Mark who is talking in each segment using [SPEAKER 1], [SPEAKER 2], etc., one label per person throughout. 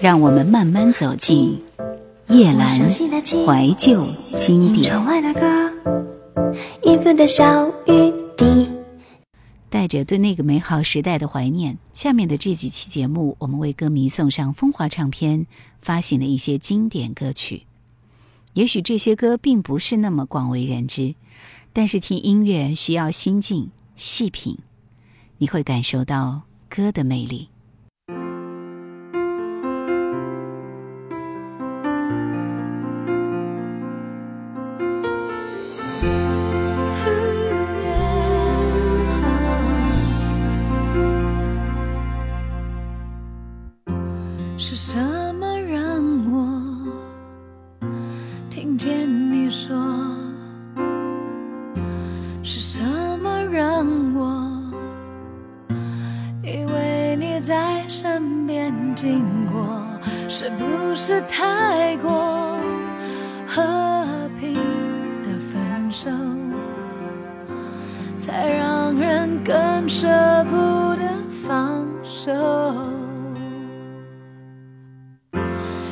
[SPEAKER 1] 让我们慢慢走进叶阑怀旧经典。带着对那个美好时代的怀念，下面的这几期节目，我们为歌迷送上风华唱片发行的一些经典歌曲。也许这些歌并不是那么广为人知，但是听音乐需要心境细品，你会感受到歌的魅力。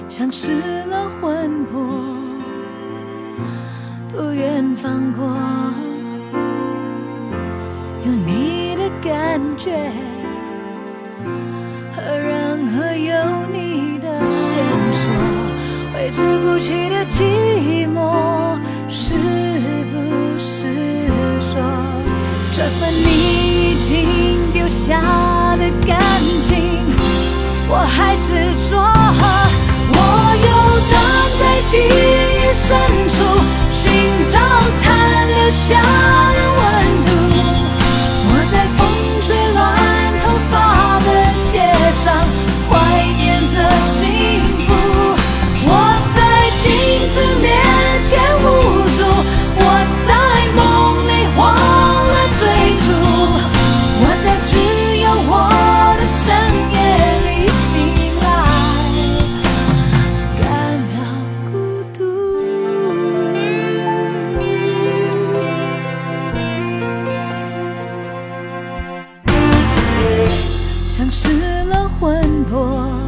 [SPEAKER 2] 像失了魂魄，不愿放过。有你的感觉，和任何有你的线索，挥之不去的寂寞，是不是说这份你已经丢下的感，我还执着？我游荡在记忆深处像失了魂
[SPEAKER 1] 魄。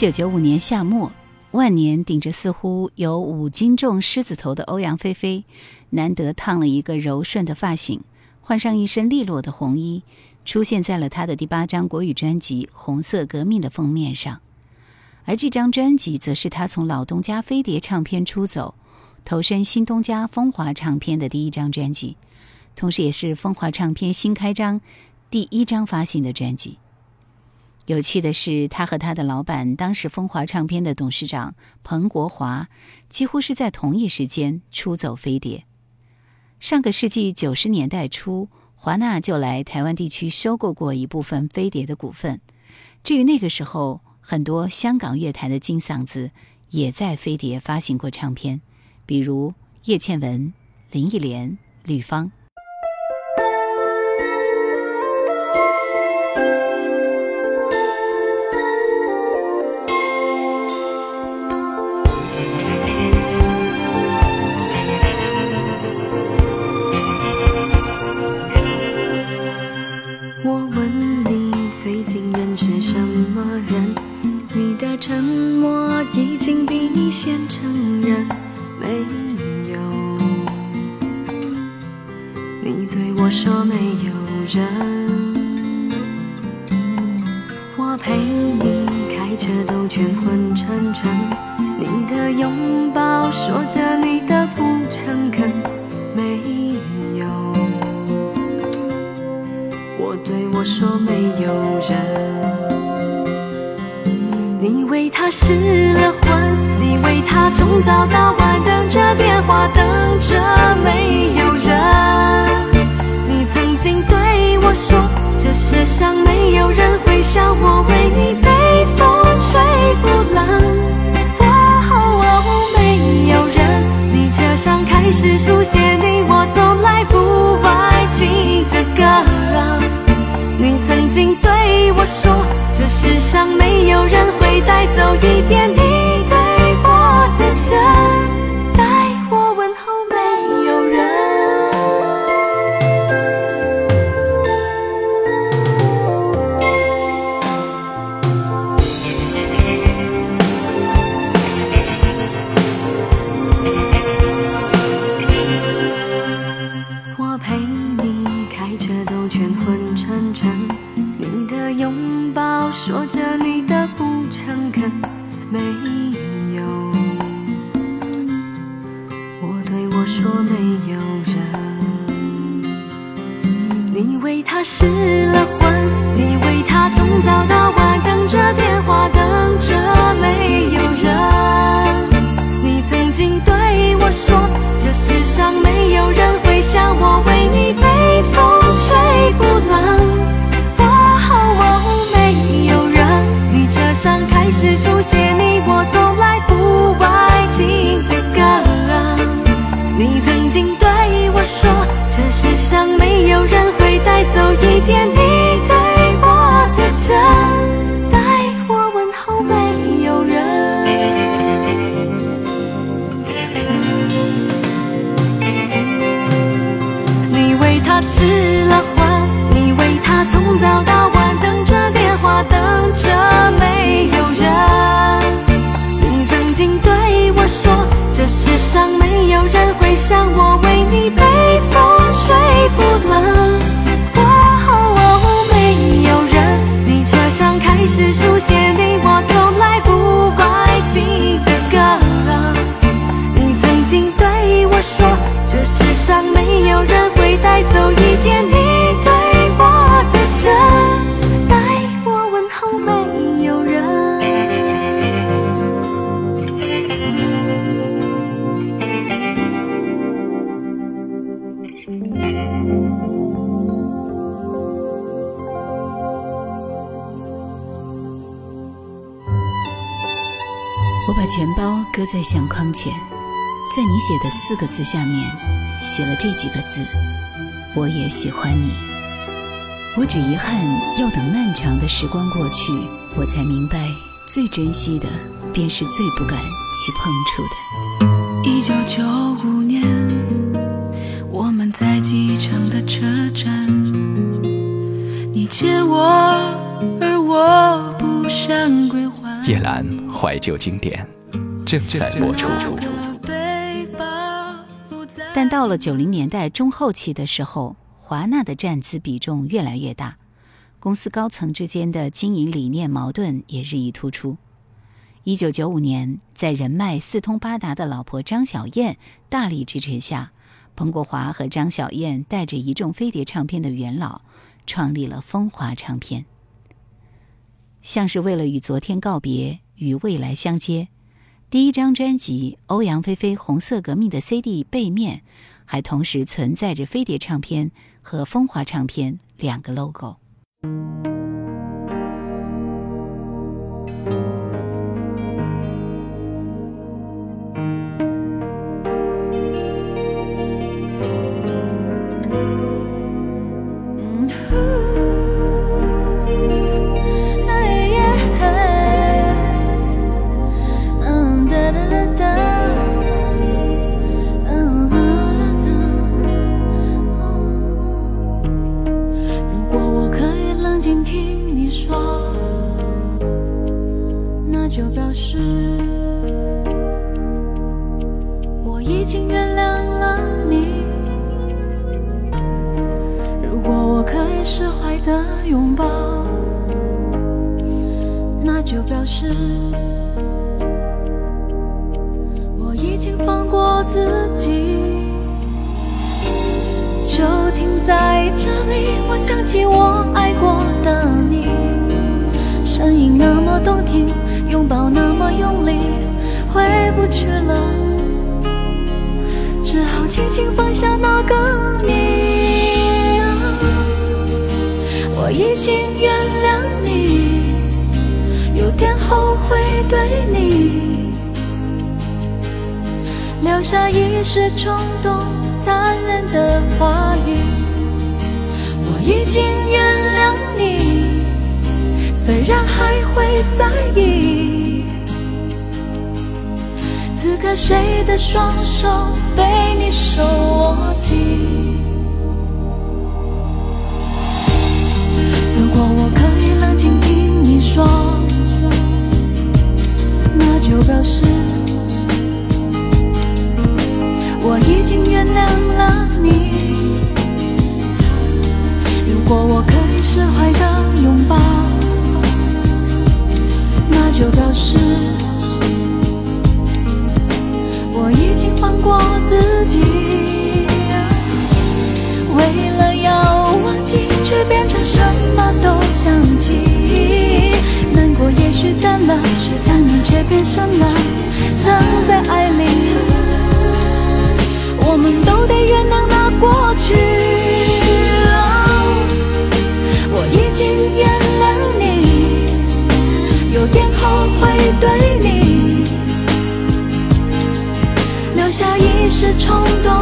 [SPEAKER 1] 九九五年夏末，万年顶着似乎有五斤重狮子头的欧阳菲菲，难得烫了一个柔顺的发型，换上一身利落的红衣，出现在了她的第八张国语专辑《红色革命》的封面上。而这张专辑，则是她从老东家飞碟唱片出走，投身新东家风华唱片的第一张专辑，同时也是风华唱片新开张第一张发行的专辑。有趣的是，他和他的老板，当时风华唱片的董事长彭国华，几乎是在同一时间出走飞碟。上个世纪九十年代初，华纳就来台湾地区收购过一部分飞碟的股份。至于那个时候，很多香港乐坛的金嗓子也在飞碟发行过唱片，比如叶倩文、林忆莲、吕方。对我说没有人。
[SPEAKER 3] 你为他失了魂，你为他从早到晚等着电话，等着没有人。你曾经对我说，这世上没有人会像我为你被风吹不冷。哦，没有人，你车上开始出现你我从来不爱听的歌。曾经对我说，这世上没有人会带走一点你有人。你为他失了魂，你为他从早到晚等着电话，等着没有人。你曾经对我说，这世上没有人会像我为你被风吹不冷。上开始出现有人会带走一点你对我的真，待我问候没有人。你为他失了魂，你为他从早到晚等着电话，等着没。世上没有人会像我为你被风吹不冷。哦，没有人，你车上开始出现你我从来不爱听的歌。你曾经对我说，这世上没有人会带走一点你
[SPEAKER 1] 搁在相框前，在你写的四个字下面写了这几个字：我也喜欢你。我只遗憾要等漫长的时光过去，我才明白，最珍惜的便是最不敢去碰触
[SPEAKER 3] 的。一九九五年，我们在机场的车站，你借我，而我不想归还。
[SPEAKER 4] 叶兰。怀旧经典正在播出。
[SPEAKER 1] 但到了九零年代中后期的时候，华纳的占资比重越来越大，公司高层之间的经营理念矛盾也日益突出。一九九五年，在人脉四通八达的老婆张小燕大力支持下，彭国华和张小燕带着一众飞碟唱片的元老，创立了风华唱片。像是为了与昨天告别，与未来相接，第一张专辑《欧阳菲菲红色革命》的 CD 背面，还同时存在着飞碟唱片和风华唱片两个 logo。
[SPEAKER 2] 过自己就停在这里我想起我爱过的你声音那么动听拥抱那么用力回不去了。只好轻轻放下那个你我已经原谅你有点后悔对你。留下一时冲动残忍的话语。我已经原谅你，虽然还会在意。此刻谁的双手被你手握紧？如果我可以冷静听你说，那就表示我已经原谅了你。如果我可以释怀的拥抱，那就表示。我已经放过自己，为了要忘记，却变成什么都想起。难过也许淡了，想念却变深了。曾在爱里，我们都得原谅那过去。我已经原谅你，有点后悔对你。留下一时冲动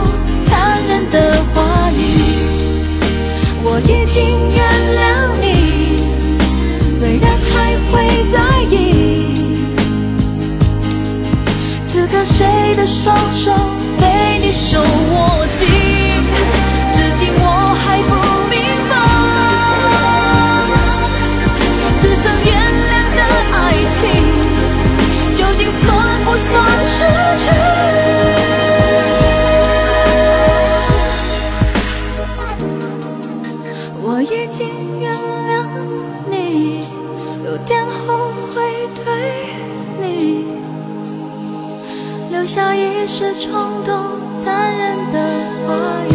[SPEAKER 2] 留下一时冲动残忍的话语，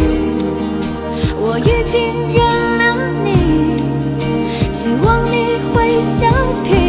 [SPEAKER 2] 我已经原谅你，希望你会想听。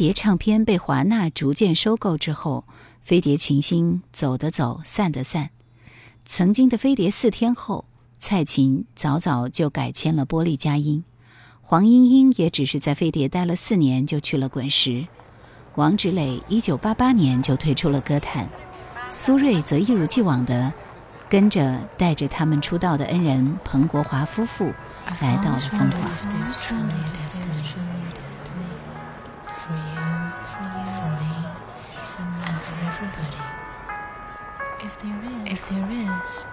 [SPEAKER 1] 碟唱片被华纳逐渐收购之后，飞碟群星走的走，散的散。曾经的飞碟四天后，蔡琴早早就改签了玻璃佳音，黄莺莺也只是在飞碟待了四年就去了滚石。王芷磊一九八八年就退出了歌坛，苏芮则一如既往的跟着带着他们出道的恩人彭国华夫妇来到了凤凰。
[SPEAKER 5] Everybody. If there is, if there is,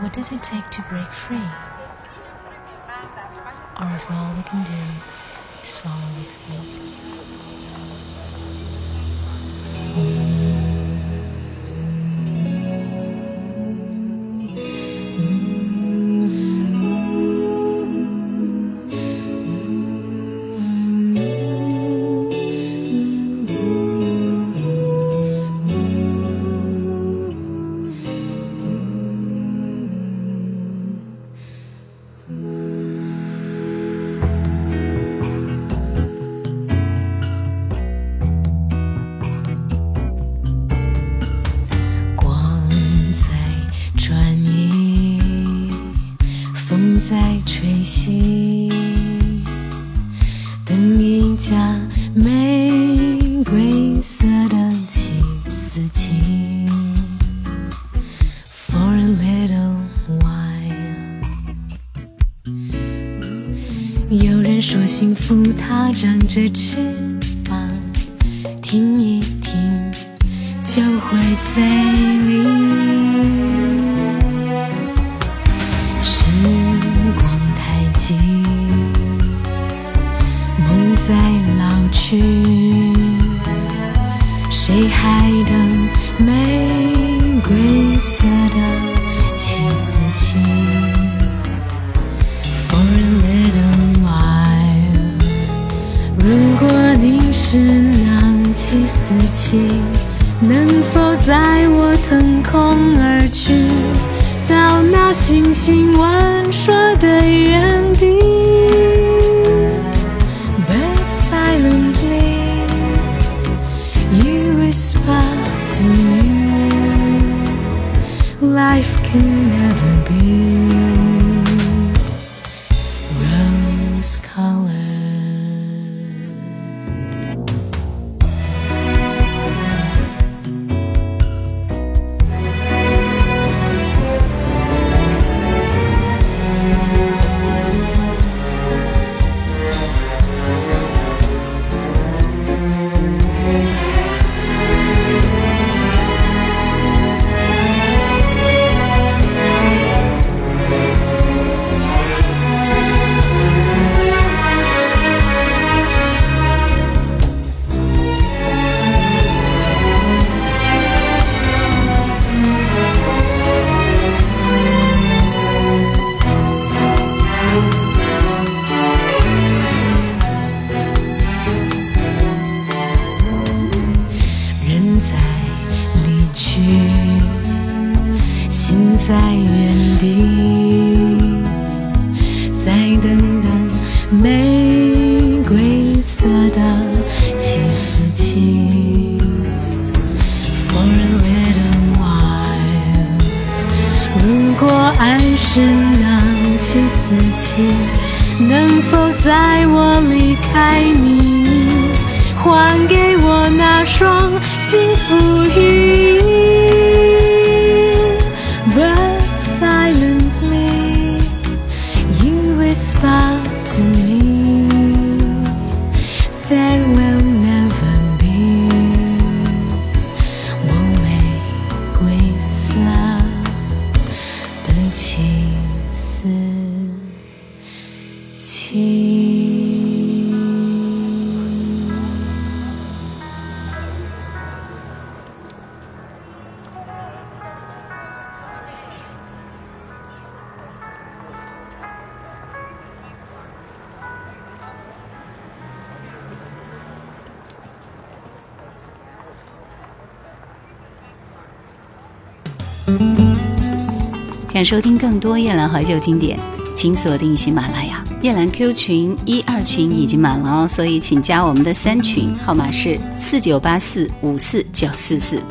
[SPEAKER 5] what does it take to break free? Or if all we can do is follow its 水星，等一架玫瑰色的七四七，For a little while。有人说幸福它长着翅老去，谁还等玫瑰色的七四七？For a little while，如果你是那七四七，能否载我腾空而去？到那星星玩耍 life can never be 如果爱是两情四七，能否在我离开你？还给我那双幸福羽
[SPEAKER 1] 收听更多夜兰怀旧经典，请锁定喜马拉雅。夜兰 Q 群一二群已经满了哦，所以请加我们的三群，号码是四九八四五四九四四。